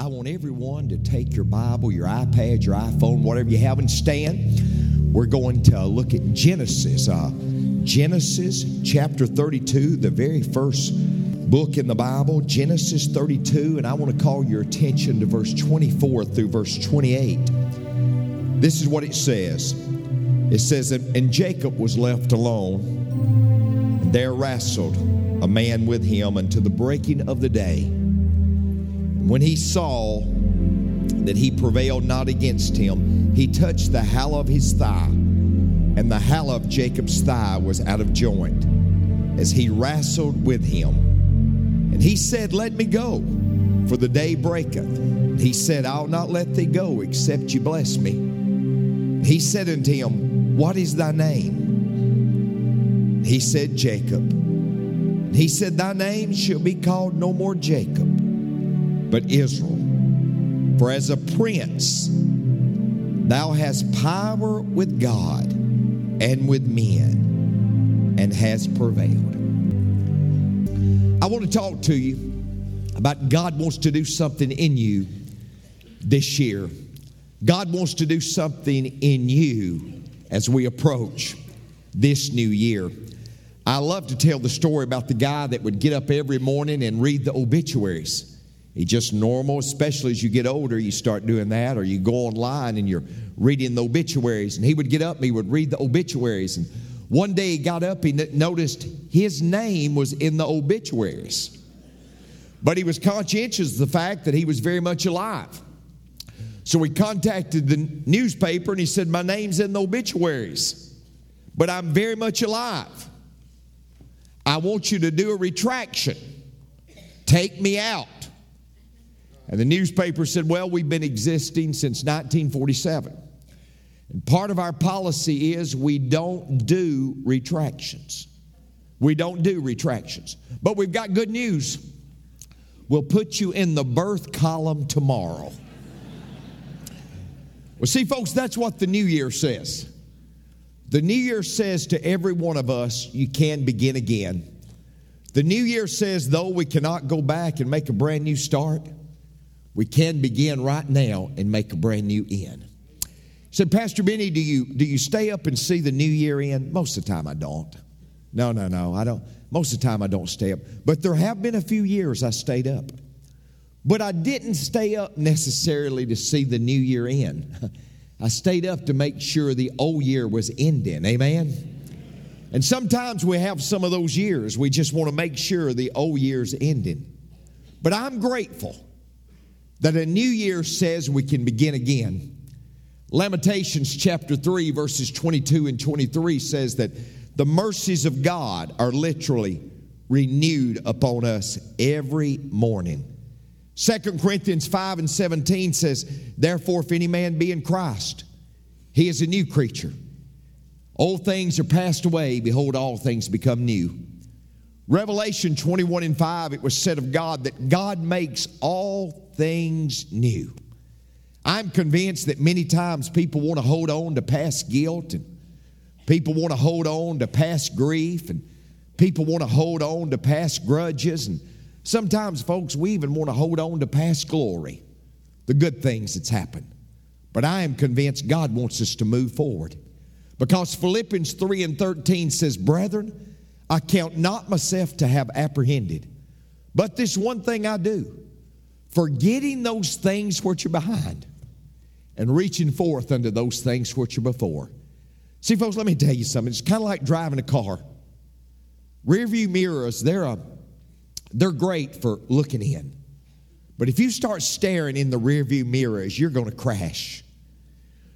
I want everyone to take your Bible, your iPad, your iPhone, whatever you have, and stand. We're going to look at Genesis. Uh, Genesis chapter 32, the very first book in the Bible, Genesis 32, and I want to call your attention to verse 24 through verse 28. This is what it says. It says, And Jacob was left alone, and there wrestled a man with him until the breaking of the day. When he saw that he prevailed not against him, he touched the hollow of his thigh, and the hollow of Jacob's thigh was out of joint as he wrestled with him. And he said, Let me go, for the day breaketh. He said, I'll not let thee go, except you bless me. He said unto him, What is thy name? He said, Jacob. He said, Thy name shall be called no more Jacob but Israel. For as a prince, thou hast power with God and with men, and has prevailed. I want to talk to you about God wants to do something in you this year. God wants to do something in you as we approach this new year. I love to tell the story about the guy that would get up every morning and read the obituaries. He just normal, especially as you get older, you start doing that, or you go online and you're reading the obituaries. And he would get up and he would read the obituaries. And one day he got up, he noticed his name was in the obituaries. But he was conscientious of the fact that he was very much alive. So he contacted the newspaper and he said, My name's in the obituaries, but I'm very much alive. I want you to do a retraction. Take me out. And the newspaper said, Well, we've been existing since 1947. And part of our policy is we don't do retractions. We don't do retractions. But we've got good news. We'll put you in the birth column tomorrow. well, see, folks, that's what the new year says. The new year says to every one of us, you can begin again. The new year says, though we cannot go back and make a brand new start, we can begin right now and make a brand new end. Said, Pastor Benny, do you, do you stay up and see the new year in? Most of the time I don't. No, no, no, I don't. Most of the time I don't stay up. But there have been a few years I stayed up. But I didn't stay up necessarily to see the new year in. I stayed up to make sure the old year was ending. Amen? And sometimes we have some of those years. We just want to make sure the old year's ending. But I'm grateful that a new year says we can begin again. Lamentations chapter 3, verses 22 and 23 says that the mercies of God are literally renewed upon us every morning. 2 Corinthians 5 and 17 says, Therefore, if any man be in Christ, he is a new creature. Old things are passed away, behold, all things become new. Revelation 21 and 5, it was said of God that God makes all things new. I'm convinced that many times people want to hold on to past guilt and people want to hold on to past grief and people want to hold on to past grudges and sometimes folks we even want to hold on to past glory the good things that's happened but i am convinced god wants us to move forward because philippians 3 and 13 says brethren I count not myself to have apprehended. But this one thing I do, forgetting those things which are behind and reaching forth unto those things which are before. See, folks, let me tell you something. It's kind of like driving a car. Rearview mirrors, they're, a, they're great for looking in. But if you start staring in the rearview mirrors, you're going to crash.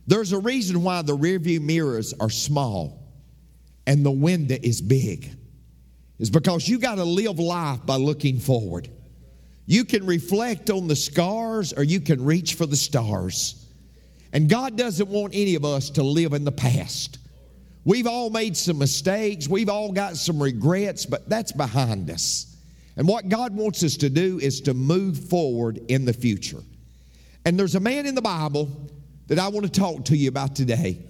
There's a reason why the rearview mirrors are small and the window is big is because you got to live life by looking forward. You can reflect on the scars or you can reach for the stars. And God doesn't want any of us to live in the past. We've all made some mistakes, we've all got some regrets, but that's behind us. And what God wants us to do is to move forward in the future. And there's a man in the Bible that I want to talk to you about today.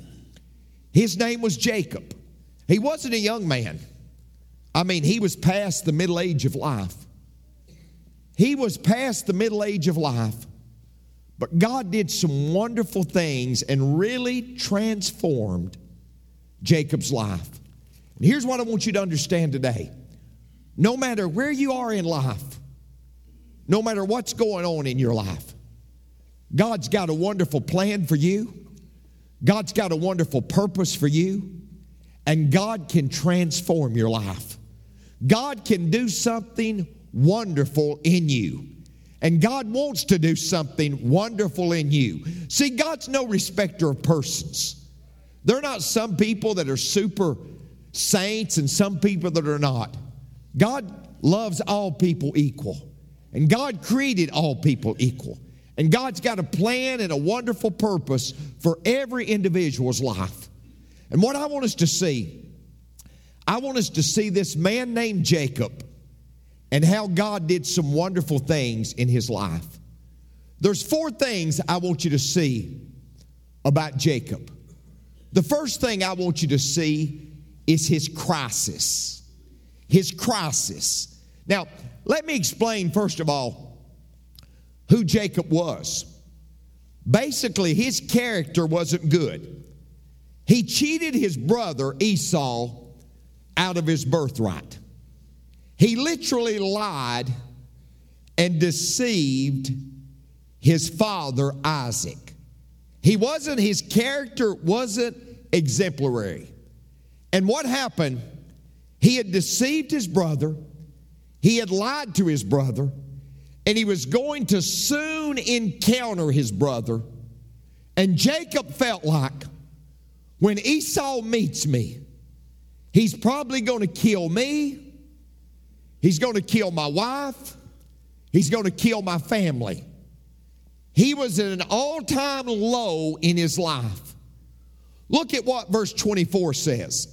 His name was Jacob. He wasn't a young man. I mean, he was past the middle age of life. He was past the middle age of life. But God did some wonderful things and really transformed Jacob's life. And here's what I want you to understand today no matter where you are in life, no matter what's going on in your life, God's got a wonderful plan for you. God's got a wonderful purpose for you. And God can transform your life. God can do something wonderful in you. And God wants to do something wonderful in you. See, God's no respecter of persons. There are not some people that are super saints and some people that are not. God loves all people equal. And God created all people equal. And God's got a plan and a wonderful purpose for every individual's life. And what I want us to see, I want us to see this man named Jacob and how God did some wonderful things in his life. There's four things I want you to see about Jacob. The first thing I want you to see is his crisis. His crisis. Now, let me explain, first of all, who Jacob was. Basically, his character wasn't good. He cheated his brother Esau out of his birthright. He literally lied and deceived his father Isaac. He wasn't, his character wasn't exemplary. And what happened? He had deceived his brother, he had lied to his brother, and he was going to soon encounter his brother. And Jacob felt like when Esau meets me, he's probably going to kill me, he's going to kill my wife, he's going to kill my family. He was at an all time low in his life. Look at what verse 24 says.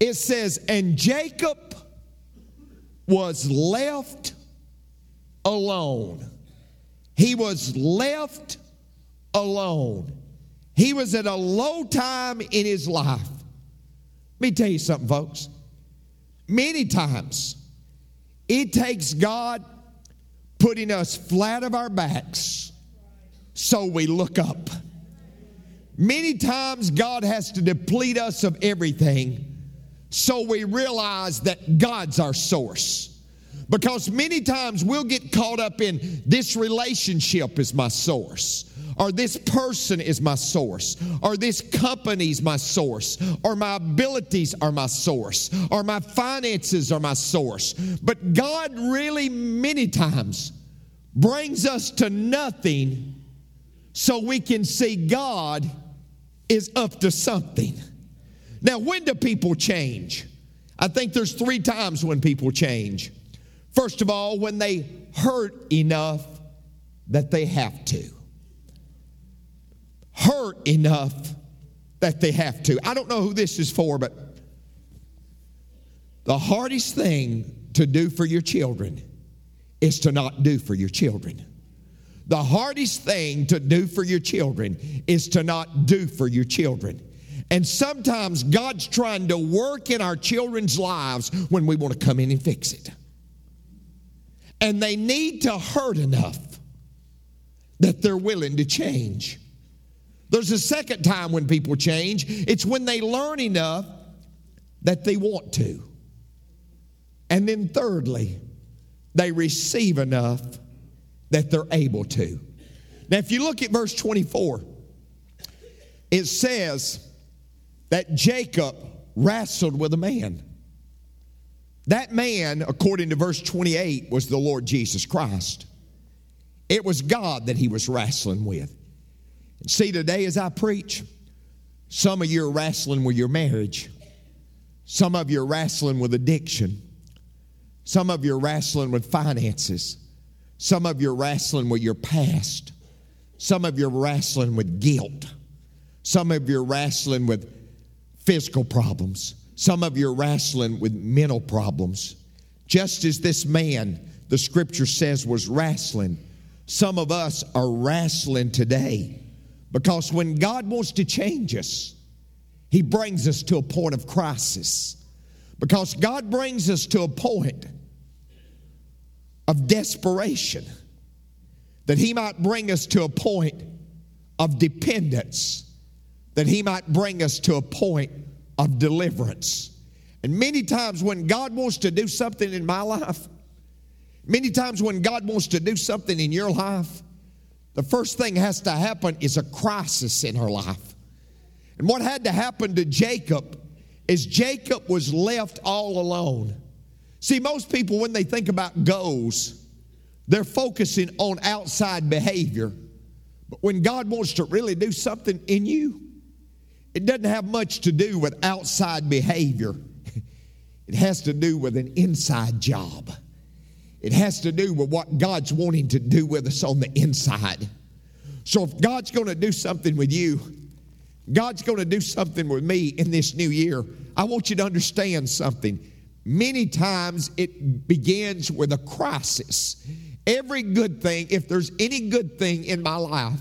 It says, And Jacob was left alone. He was left alone. He was at a low time in his life. Let me tell you something, folks. Many times it takes God putting us flat of our backs so we look up. Many times God has to deplete us of everything so we realize that God's our source. Because many times we'll get caught up in this relationship is my source, or this person is my source, or this company's my source, or my abilities are my source, or my finances are my source. But God really, many times, brings us to nothing so we can see God is up to something. Now, when do people change? I think there's three times when people change. First of all, when they hurt enough that they have to. Hurt enough that they have to. I don't know who this is for, but the hardest thing to do for your children is to not do for your children. The hardest thing to do for your children is to not do for your children. And sometimes God's trying to work in our children's lives when we want to come in and fix it. And they need to hurt enough that they're willing to change. There's a second time when people change it's when they learn enough that they want to. And then, thirdly, they receive enough that they're able to. Now, if you look at verse 24, it says that Jacob wrestled with a man. That man, according to verse 28, was the Lord Jesus Christ. It was God that he was wrestling with. And see, today as I preach, some of you are wrestling with your marriage. Some of you are wrestling with addiction. Some of you are wrestling with finances. Some of you are wrestling with your past. Some of you are wrestling with guilt. Some of you are wrestling with physical problems. Some of you are wrestling with mental problems. Just as this man, the scripture says, was wrestling, some of us are wrestling today. Because when God wants to change us, He brings us to a point of crisis. Because God brings us to a point of desperation. that He might bring us to a point of dependence, that He might bring us to a point of deliverance. And many times when God wants to do something in my life, many times when God wants to do something in your life, the first thing has to happen is a crisis in her life. And what had to happen to Jacob is Jacob was left all alone. See, most people, when they think about goals, they're focusing on outside behavior. But when God wants to really do something in you, it doesn't have much to do with outside behavior. It has to do with an inside job. It has to do with what God's wanting to do with us on the inside. So if God's going to do something with you, God's going to do something with me in this new year. I want you to understand something. Many times it begins with a crisis. Every good thing, if there's any good thing in my life,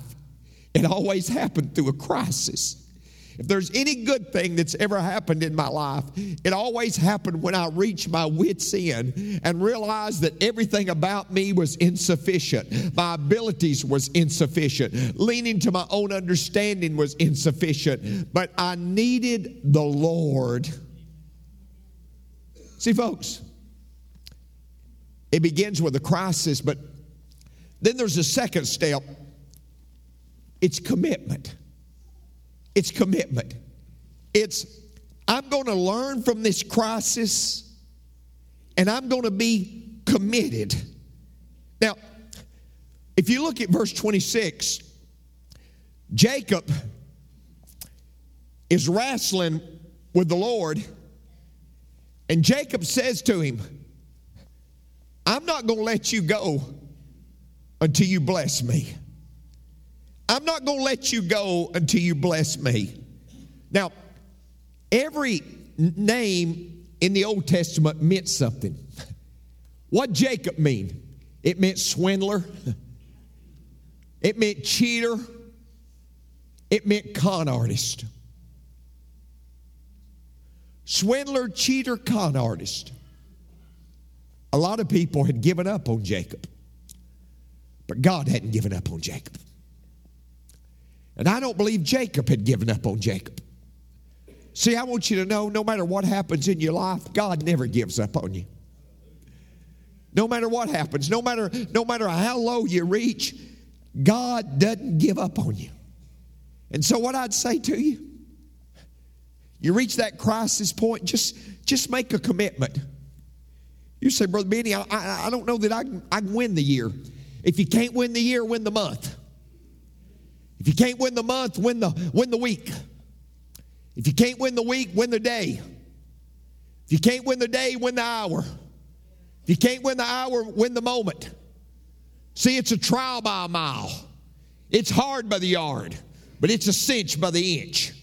it always happened through a crisis. If there's any good thing that's ever happened in my life, it always happened when I reached my wits' end and realized that everything about me was insufficient. My abilities was insufficient. Leaning to my own understanding was insufficient. But I needed the Lord. See, folks, it begins with a crisis, but then there's a second step. It's commitment. It's commitment. It's, I'm going to learn from this crisis and I'm going to be committed. Now, if you look at verse 26, Jacob is wrestling with the Lord, and Jacob says to him, I'm not going to let you go until you bless me. I'm not going to let you go until you bless me. Now, every name in the Old Testament meant something. What Jacob mean? It meant swindler. It meant cheater. It meant con artist. Swindler, cheater, con artist. A lot of people had given up on Jacob, but God hadn't given up on Jacob. And I don't believe Jacob had given up on Jacob. See, I want you to know no matter what happens in your life, God never gives up on you. No matter what happens, no matter, no matter how low you reach, God doesn't give up on you. And so, what I'd say to you, you reach that crisis point, just, just make a commitment. You say, Brother Benny, I, I, I don't know that I can, I can win the year. If you can't win the year, win the month. If you can't win the month, win the, win the week. If you can't win the week, win the day. If you can't win the day, win the hour. If you can't win the hour, win the moment. See, it's a trial by a mile. It's hard by the yard, but it's a cinch by the inch.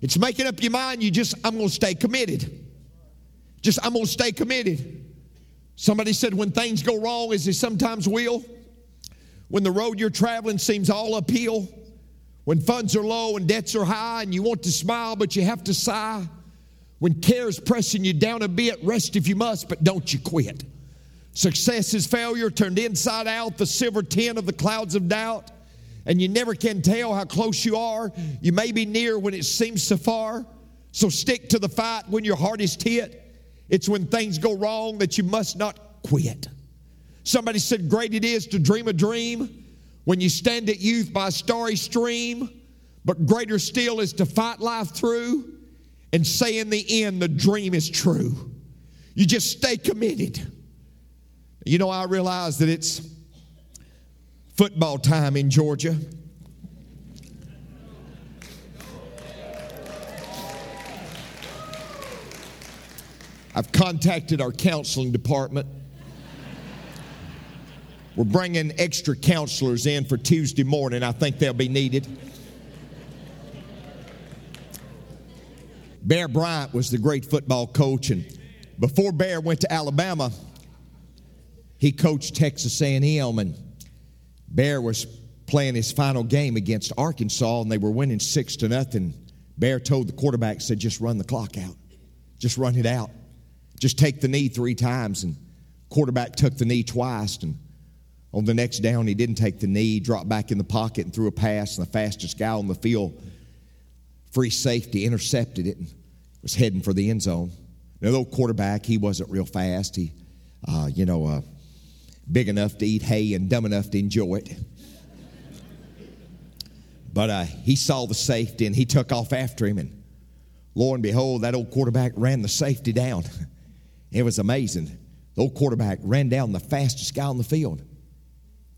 It's making up your mind, you just, I'm going to stay committed. Just, I'm going to stay committed. Somebody said when things go wrong, as they sometimes will, when the road you're traveling seems all uphill, when funds are low and debts are high and you want to smile but you have to sigh. When care is pressing you down a bit, rest if you must, but don't you quit. Success is failure turned inside out, the silver tin of the clouds of doubt, and you never can tell how close you are. You may be near when it seems so far. So stick to the fight when your heart is hit. It's when things go wrong that you must not quit. Somebody said, Great it is to dream a dream when you stand at youth by a starry stream, but greater still is to fight life through and say in the end, the dream is true. You just stay committed. You know, I realize that it's football time in Georgia. I've contacted our counseling department. We're bringing extra counselors in for Tuesday morning. I think they'll be needed. Bear Bryant was the great football coach, and before Bear went to Alabama, he coached Texas A&M, and Bear was playing his final game against Arkansas, and they were winning six to nothing. Bear told the quarterback, said, "Just run the clock out, just run it out, just take the knee three times." And quarterback took the knee twice, and On the next down, he didn't take the knee, dropped back in the pocket and threw a pass, and the fastest guy on the field, free safety, intercepted it and was heading for the end zone. Now, the old quarterback, he wasn't real fast. He, uh, you know, uh, big enough to eat hay and dumb enough to enjoy it. But uh, he saw the safety and he took off after him. And lo and behold, that old quarterback ran the safety down. It was amazing. The old quarterback ran down the fastest guy on the field.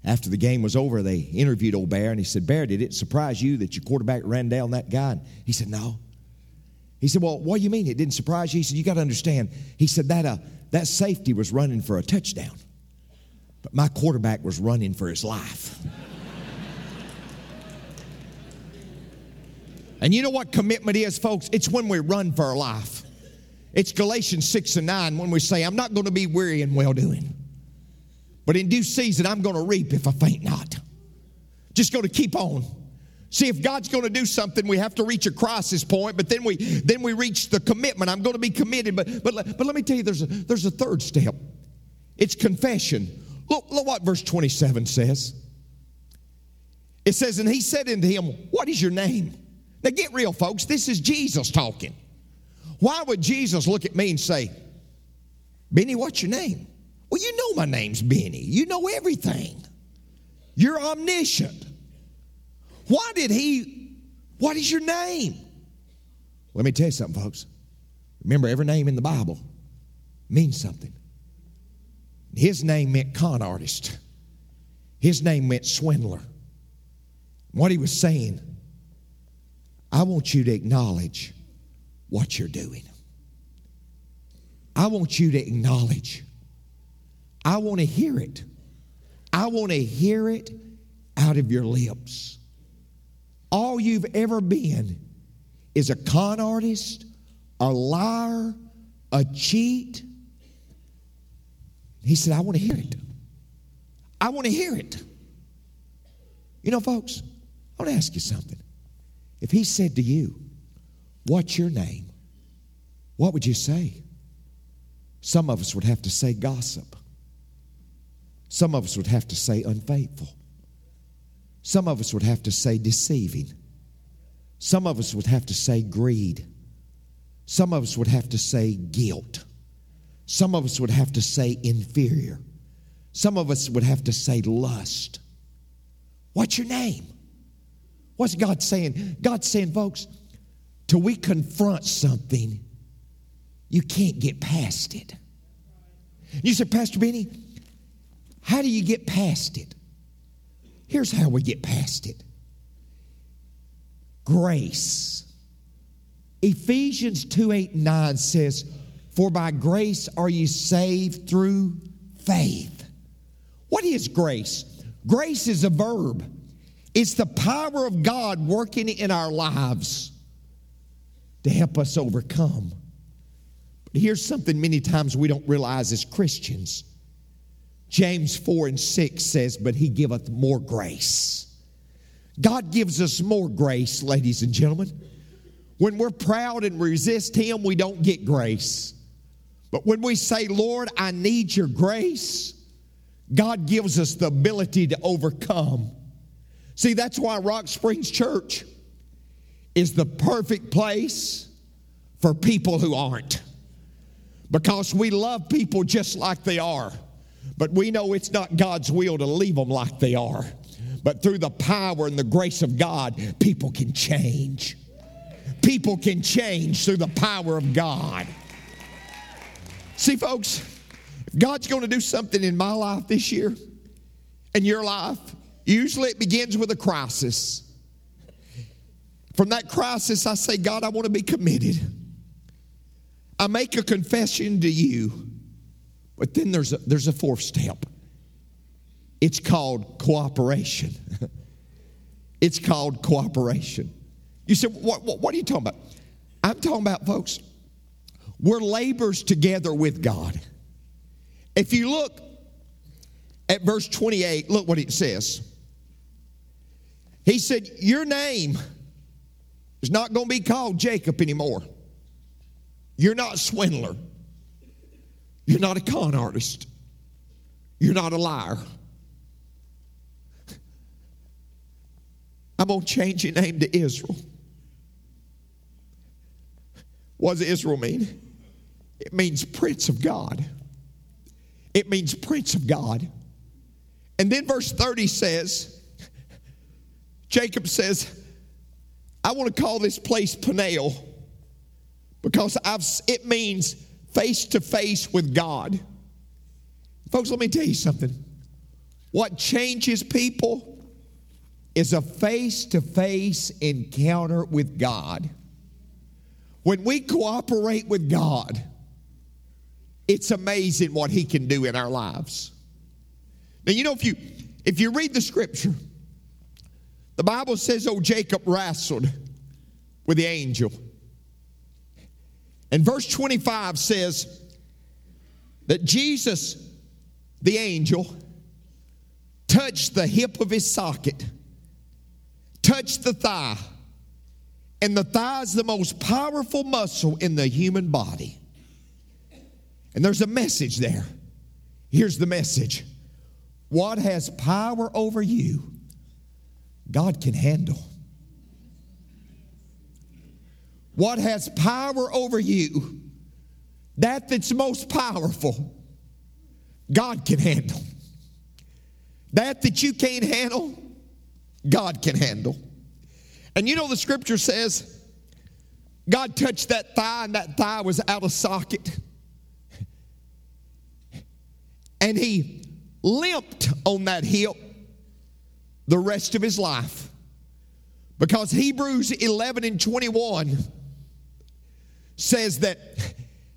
After the game was over, they interviewed old Bear and he said, Bear, did it surprise you that your quarterback ran down that guy? And he said, No. He said, Well, what do you mean it didn't surprise you? He said, You got to understand. He said, that, uh, that safety was running for a touchdown, but my quarterback was running for his life. And you know what commitment is, folks? It's when we run for our life. It's Galatians 6 and 9 when we say, I'm not going to be weary in well doing, but in due season, I'm going to reap if I faint not. Just going to keep on. See, if God's going to do something, we have to reach a crisis point, but then we then we reach the commitment. I'm going to be committed, but but but let me tell you, there's a there's a third step. It's confession. Look, look what verse 27 says. It says, and he said unto him, What is your name? Now get real, folks. This is Jesus talking. Why would Jesus look at me and say, Benny, what's your name? Well, you know my name's Benny. You know everything. You're omniscient. Why did he, what is your name? Let me tell you something, folks. Remember, every name in the Bible means something. His name meant con artist, his name meant swindler. What he was saying, I want you to acknowledge what you're doing. I want you to acknowledge. I want to hear it. I want to hear it out of your lips. All you've ever been is a con artist, a liar, a cheat. He said, I want to hear it. I want to hear it. You know, folks, I want to ask you something. If he said to you, What's your name? What would you say? Some of us would have to say gossip. Some of us would have to say unfaithful. Some of us would have to say deceiving. Some of us would have to say greed. Some of us would have to say guilt. Some of us would have to say inferior. Some of us would have to say lust. What's your name? What's God saying? God's saying, folks, till we confront something, you can't get past it. You said, Pastor Benny, how do you get past it? Here's how we get past it grace. Ephesians 2 8 9 says, For by grace are you saved through faith. What is grace? Grace is a verb. It's the power of God working in our lives to help us overcome. But here's something many times we don't realize as Christians. James 4 and 6 says, But he giveth more grace. God gives us more grace, ladies and gentlemen. When we're proud and resist him, we don't get grace. But when we say, Lord, I need your grace, God gives us the ability to overcome. See, that's why Rock Springs Church is the perfect place for people who aren't. Because we love people just like they are. But we know it's not God's will to leave them like they are. But through the power and the grace of God, people can change. People can change through the power of God. See, folks, if God's going to do something in my life this year, in your life, Usually it begins with a crisis. From that crisis, I say, God, I want to be committed. I make a confession to you. But then there's a, there's a fourth step. It's called cooperation. it's called cooperation. You said, what, what, what are you talking about? I'm talking about, folks, we're labors together with God. If you look at verse 28, look what it says. He said, Your name is not going to be called Jacob anymore. You're not swindler. You're not a con artist. You're not a liar. I'm going to change your name to Israel. What does Israel mean? It means prince of God. It means prince of God. And then verse 30 says, Jacob says, I want to call this place Peniel because I've, it means face to face with God. Folks, let me tell you something. What changes people is a face to face encounter with God. When we cooperate with God, it's amazing what He can do in our lives. Now, you know, if you if you read the scripture, the Bible says, Oh, Jacob wrestled with the angel. And verse 25 says that Jesus, the angel, touched the hip of his socket, touched the thigh. And the thigh is the most powerful muscle in the human body. And there's a message there. Here's the message What has power over you, God can handle. What has power over you, that that's most powerful, God can handle. That that you can't handle, God can handle. And you know the scripture says God touched that thigh and that thigh was out of socket. And he limped on that hip the rest of his life. Because Hebrews 11 and 21 says that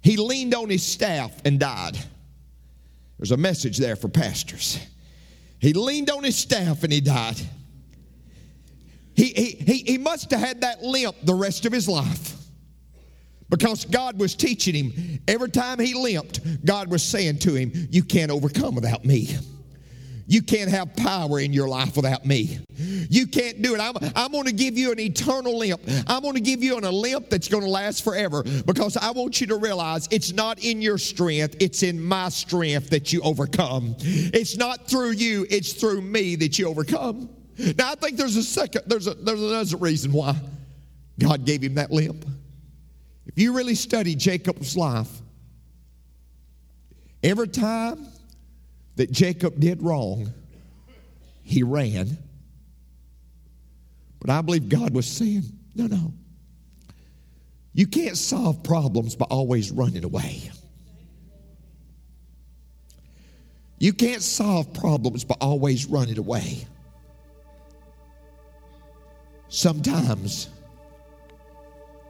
he leaned on his staff and died. There's a message there for pastors. He leaned on his staff and he died. He, he, he, he must have had that limp the rest of his life because God was teaching him. Every time he limped, God was saying to him, You can't overcome without me. You can't have power in your life without me. You can't do it. I'm, I'm going to give you an eternal limp. I'm going to give you an, a limp that's going to last forever because I want you to realize it's not in your strength, it's in my strength that you overcome. It's not through you, it's through me that you overcome. Now, I think there's a second, there's, a, there's another reason why God gave him that limp. If you really study Jacob's life, every time that Jacob did wrong, he ran. But I believe God was saying, no, no. You can't solve problems by always running away. You can't solve problems by always running away. Sometimes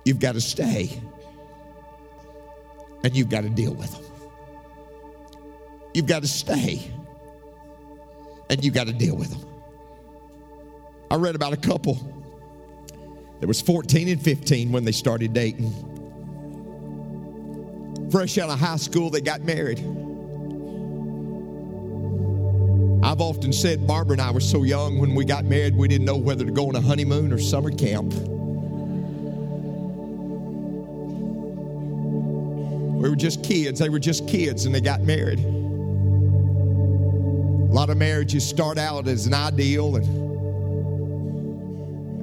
you've got to stay and you've got to deal with them. You've got to stay and you've got to deal with them. I read about a couple that was 14 and 15 when they started dating. Fresh out of high school, they got married. I've often said Barbara and I were so young when we got married, we didn't know whether to go on a honeymoon or summer camp. We were just kids. They were just kids and they got married. Lot of marriages start out as an ideal, and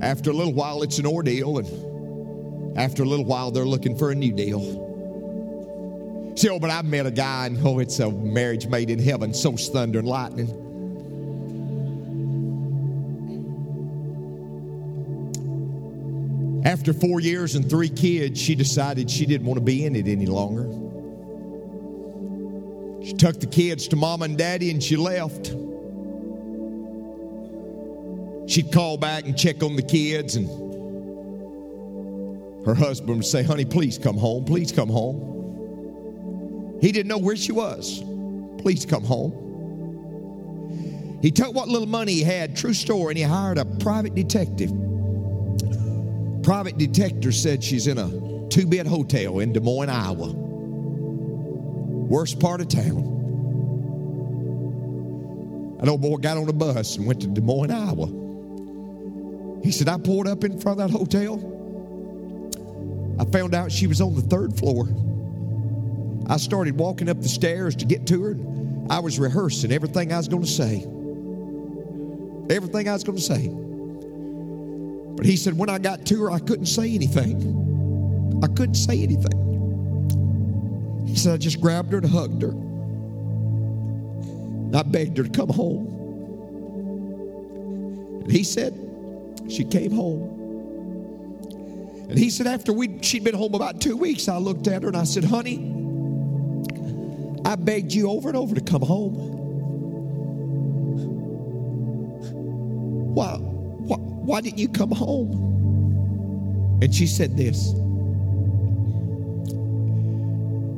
after a little while, it's an ordeal, and after a little while, they're looking for a new deal. See, oh, but I've met a guy, and oh, it's a marriage made in heaven, so thunder and lightning. After four years and three kids, she decided she didn't want to be in it any longer. Took the kids to mom and daddy and she left. She'd call back and check on the kids, and her husband would say, Honey, please come home. Please come home. He didn't know where she was. Please come home. He took what little money he had, true story, and he hired a private detective Private detector said she's in a two bed hotel in Des Moines, Iowa. Worst part of town. An old boy got on a bus and went to Des Moines, Iowa. He said, I pulled up in front of that hotel. I found out she was on the third floor. I started walking up the stairs to get to her. I was rehearsing everything I was going to say. Everything I was going to say. But he said, when I got to her, I couldn't say anything. I couldn't say anything. He said, I just grabbed her and hugged her. I begged her to come home. And he said, she came home. And he said, after we she'd been home about two weeks, I looked at her and I said, honey, I begged you over and over to come home. Why, why, why didn't you come home? And she said this.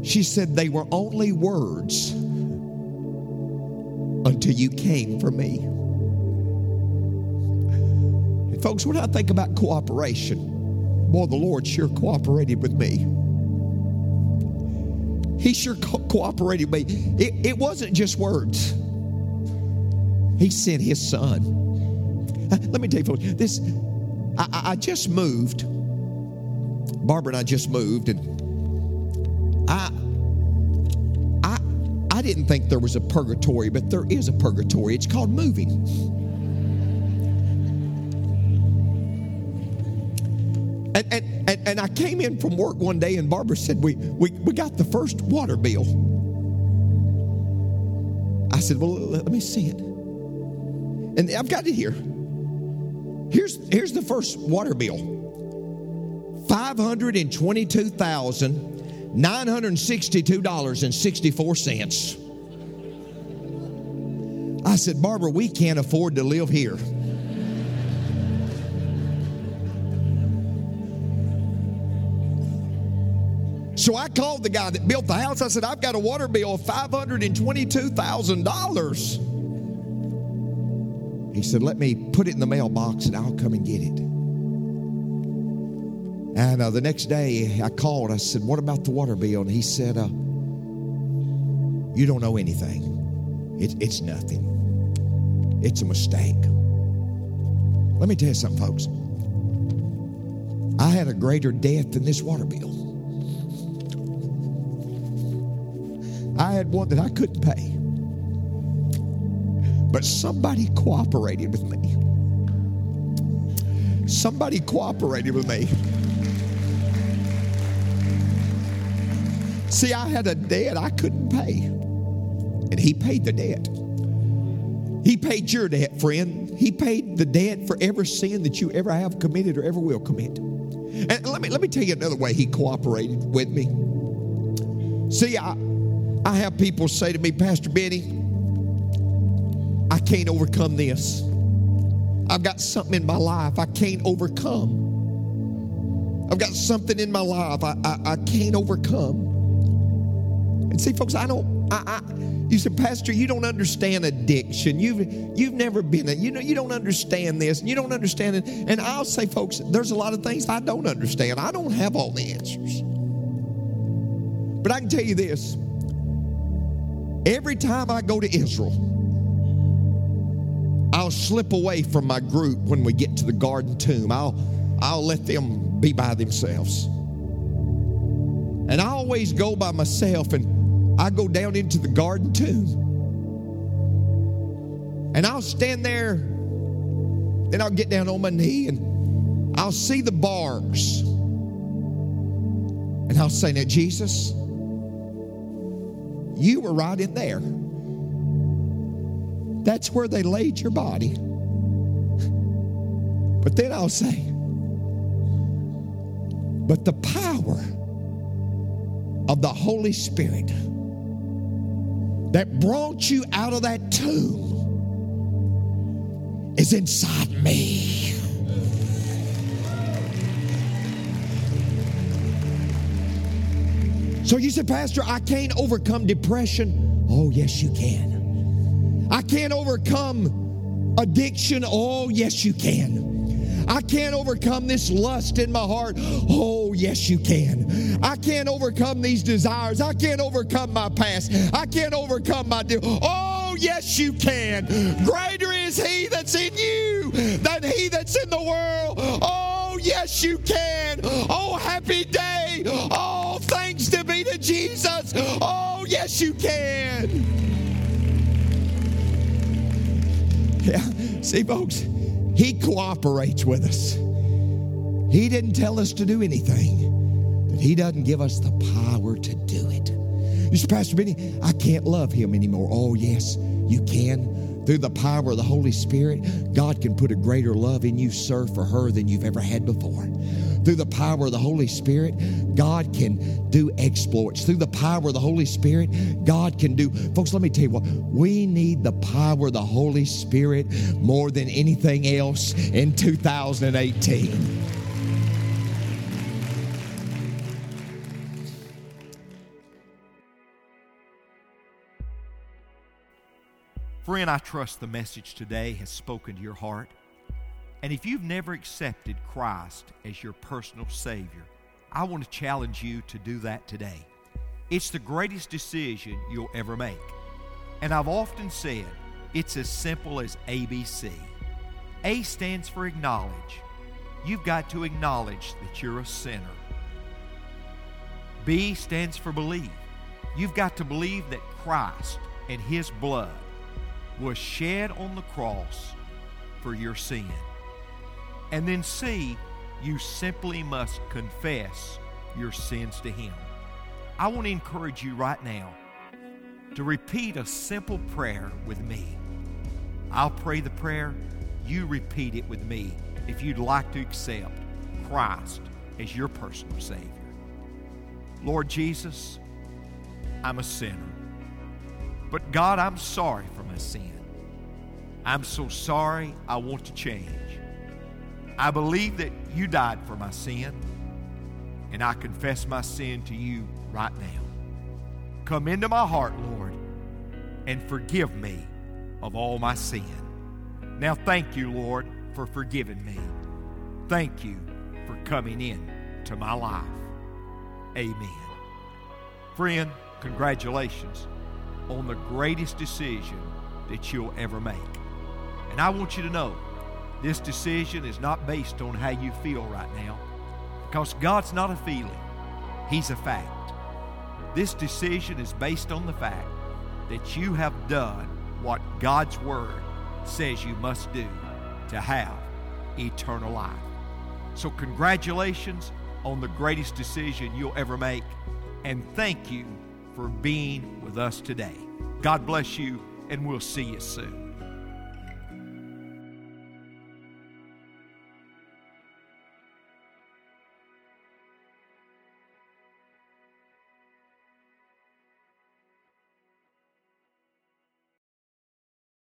She said, They were only words until you came for me. And folks, when I think about cooperation, boy, the Lord sure cooperated with me. He sure co- cooperated with me. It, it wasn't just words, He sent His Son. Uh, let me tell you, folks, this, I, I just moved. Barbara and I just moved, and I didn't think there was a purgatory, but there is a purgatory. It's called moving. And, and, and, and I came in from work one day, and Barbara said, we, we, we got the first water bill. I said, Well, let me see it. And I've got it here. Here's, here's the first water bill $522,962.64. I said, Barbara, we can't afford to live here. So I called the guy that built the house. I said, I've got a water bill of $522,000. He said, Let me put it in the mailbox and I'll come and get it. And uh, the next day I called. I said, What about the water bill? And he said, uh, You don't know anything. It, it's nothing. It's a mistake. Let me tell you something, folks. I had a greater debt than this water bill. I had one that I couldn't pay. But somebody cooperated with me. Somebody cooperated with me. See, I had a debt I couldn't pay. And he paid the debt. He paid your debt, friend. He paid the debt for every sin that you ever have committed or ever will commit. And let me let me tell you another way he cooperated with me. See, I I have people say to me, Pastor Benny, I can't overcome this. I've got something in my life I can't overcome. I've got something in my life I, I, I can't overcome. And see, folks, I don't. I, I, you said, Pastor, you don't understand addiction. You've you've never been it. You know, you don't understand this. and You don't understand it. And I'll say, folks, there's a lot of things I don't understand. I don't have all the answers. But I can tell you this Every time I go to Israel, I'll slip away from my group when we get to the garden tomb. I'll, I'll let them be by themselves. And I always go by myself and I go down into the garden tomb. And I'll stand there, then I'll get down on my knee and I'll see the bars. And I'll say, Now, Jesus, you were right in there. That's where they laid your body. But then I'll say, but the power of the Holy Spirit that brought you out of that tomb is inside me. So you said, Pastor, I can't overcome depression. Oh, yes, you can. I can't overcome addiction. Oh, yes, you can. I can't overcome this lust in my heart. Oh, yes, you can. I can't overcome these desires. I can't overcome my past. I can't overcome my. De- oh, yes, you can. Greater is He that's in you than He that's in the world. Oh, yes, you can. Oh, happy day. Oh, thanks to be to Jesus. Oh, yes, you can. Yeah, see, folks, He cooperates with us. He didn't tell us to do anything that He doesn't give us the power to do it. You say, Pastor Benny, I can't love Him anymore. Oh, yes, you can. Through the power of the Holy Spirit, God can put a greater love in you, sir, for her than you've ever had before. Through the power of the Holy Spirit, God can do exploits. Through the power of the Holy Spirit, God can do. Folks, let me tell you what, we need the power of the Holy Spirit more than anything else in 2018. Friend, I trust the message today has spoken to your heart. And if you've never accepted Christ as your personal Savior, I want to challenge you to do that today. It's the greatest decision you'll ever make. And I've often said it's as simple as ABC. A stands for acknowledge. You've got to acknowledge that you're a sinner. B stands for believe. You've got to believe that Christ and His blood was shed on the cross for your sin. And then C, you simply must confess your sins to Him. I want to encourage you right now to repeat a simple prayer with me. I'll pray the prayer, you repeat it with me if you'd like to accept Christ as your personal Savior. Lord Jesus, I'm a sinner. But God, I'm sorry for my sin. I'm so sorry. I want to change. I believe that you died for my sin, and I confess my sin to you right now. Come into my heart, Lord, and forgive me of all my sin. Now, thank you, Lord, for forgiving me. Thank you for coming in to my life. Amen. Friend, congratulations on the greatest decision that you'll ever make. And I want you to know this decision is not based on how you feel right now because God's not a feeling, He's a fact. This decision is based on the fact that you have done what God's Word says you must do to have eternal life. So, congratulations on the greatest decision you'll ever make, and thank you for being with us today. God bless you, and we'll see you soon.